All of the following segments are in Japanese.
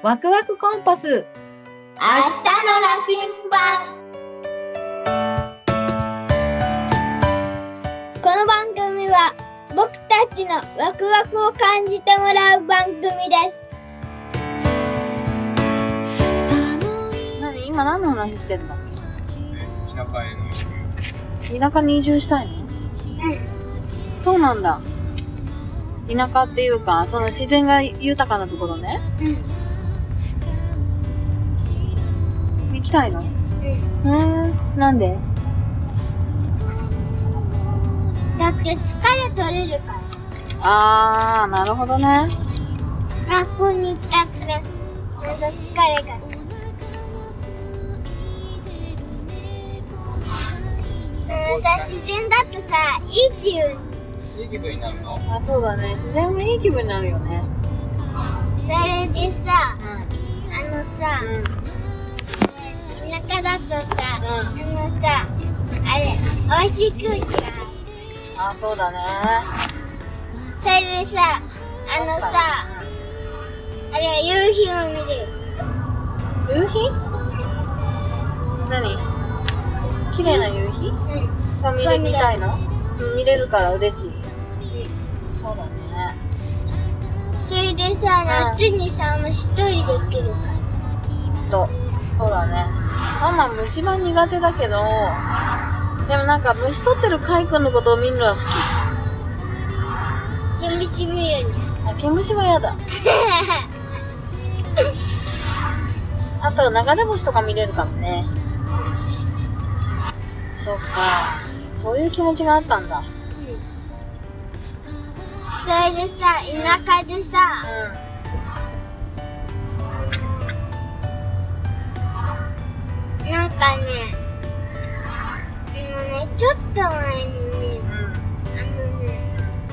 ワクワクコンパス。明日の羅針盤この番組は僕たちのワクワクを感じてもらう番組です何今何の話してんの？田舎への移住田舎に移住したいの？そうなんだ。田舎っていうか、その自然が豊かなところね。行きたいの？うーん。なんで？だって疲れ取れるかあー、なるほどね。ら学校に行ったらなんか疲れがうんだ自然だとさいい気分いい気分になるの？あ、そうだね。自然もいい気分になるよね。それでさうん。あのさ、うん。田舎だとさ、うん。あのさあれ美味しい空気があそうだね。それでさあのさあれ夕日を見れる。夕日？何？綺麗な夕日？うん。が見れみたいの？うん見れるから嬉しい。そうだね。それでさ夏にさ虫取りできる。かと、そうだね。ママ虫歯苦手だけど、でもなんか虫取ってるカイ君のことを見るのは好き。ら毛虫見るねあ、毛虫は嫌だ。あと流れ星とか見れるかもね。そっか。そういう気持ちがあったんだ。それでさ田舎でさなんかねあのねちょっと前にねあのね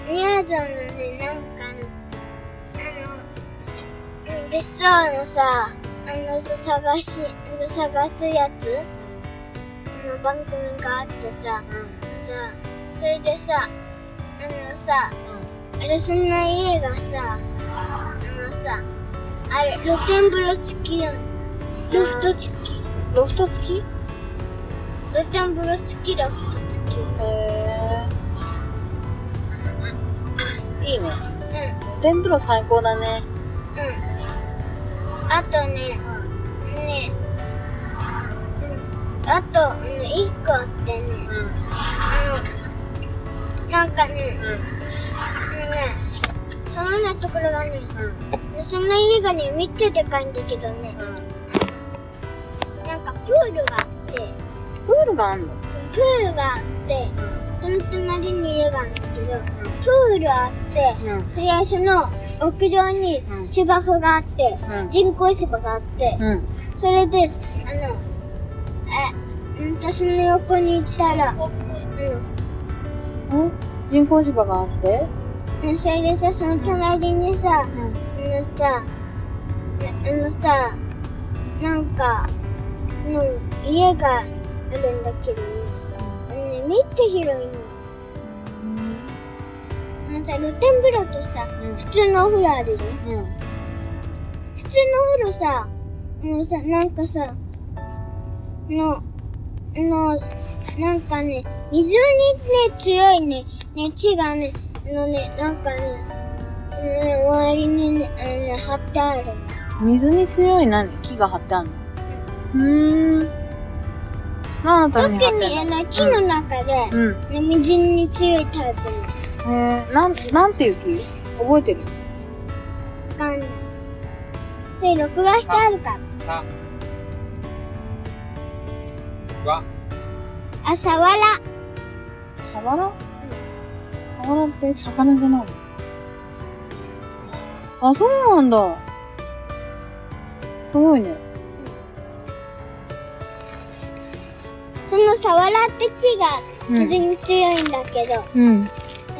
宮城のねなんかねあのうん別荘のさあのさ探し探すやつあの番組があってささそれでさあのさあれそんな家がさあのさあれ露天風呂付きやん。ロフト付き。ロフト付き？露天風呂付きロフト付きへー。いいね。うん露天風呂最高だね。うんあとねねうんあとあの一個あってねうん。あのなんかねうん。あのねそのねところがねうん。その家がねめっちゃでかいんだけどねうん。プールがあってプールがあんの？プールがあってその隣に家があるんだけどプールあってうん。それはその屋上にうん芝生があって、うん人工芝があって、うん。それで、あの、え、うんとその横に行ったら、うん？人工芝があって？それでさ、その隣にさ、あうん。のさ、あのさ、なんか、の家があるんだけどね、めっちゃ広いの。あのさ、露天風呂とさ、うん普通のお風呂あるじゃん。うん。普通のお風呂さ、あのさ、なんかさ、の、の、なんかね、水にね、強いね、熱がね、のね、なんかね、ね、周りにね、あのね、貼ってあるの。水に強い何？木が張ってあんの？うーん。何のた特めに張ってにあんのの、木の中で、うん。ね水に強いタイプえ、なん、なんていう木？覚えてる？わかんない。で、録画してあるから。さわあ、サワラ。サワラサワラって魚じゃないの？あ、そうなんだ。すごいね。そのサワラって木がに強いんだけど、うん。あ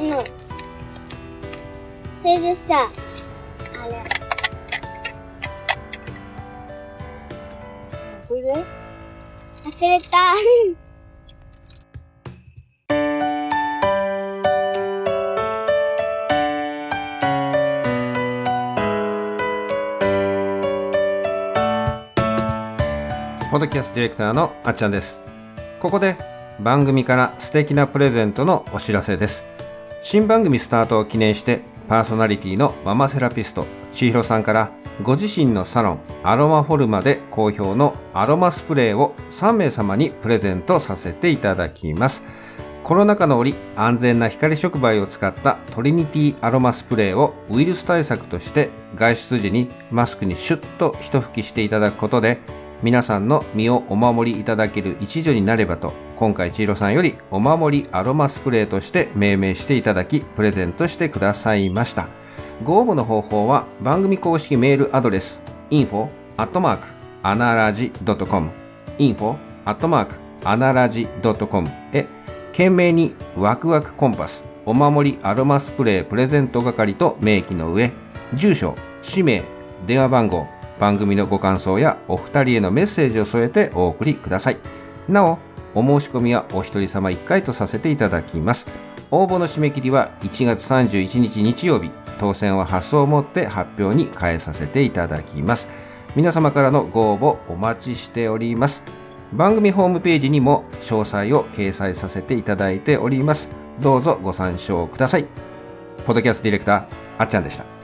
の、それでさ、あれ、それで？忘れた。ポッドキャストディレクターのあっちゃんですここで番組から素敵なプレゼントのお知らせです。新番組スタートを記念してパーソナリティのママセラピスト千尋さんからご自身のサロンアロマフォルマで好評のアロマスプレーを3名様にプレゼントさせていただきます。コロナ禍の折安全な光触媒を使ったトリニティアロマスプレーをウイルス対策として外出時にマスクにシュッと一吹きしていただくことで皆さんの身をお守りいただける一助になればと今回千尋さんよりお守りアロマスプレーとして命名していただきプレゼントしてくださいました。ご応募の方法は番組公式メールアドレス info アットマークアナラジ .com info アットマークアナラジ .com へ懸命にワクワクコンパスお守りアロマスプレープレゼント係と明記の上住所氏名電話番号番組のご感想やお二人へのメッセージを添えてお送りください。なおお申し込みはお一人様1回とさせていただきます。応募の締め切りは1月31日日曜日。当選は発送をもって発表に変えさせていただきます。皆様からのご応募お待ちしております。番組ホームページにも詳細を掲載させていただいております。どうぞご参照ください。ポッドキャストディレクターあっちゃんでした。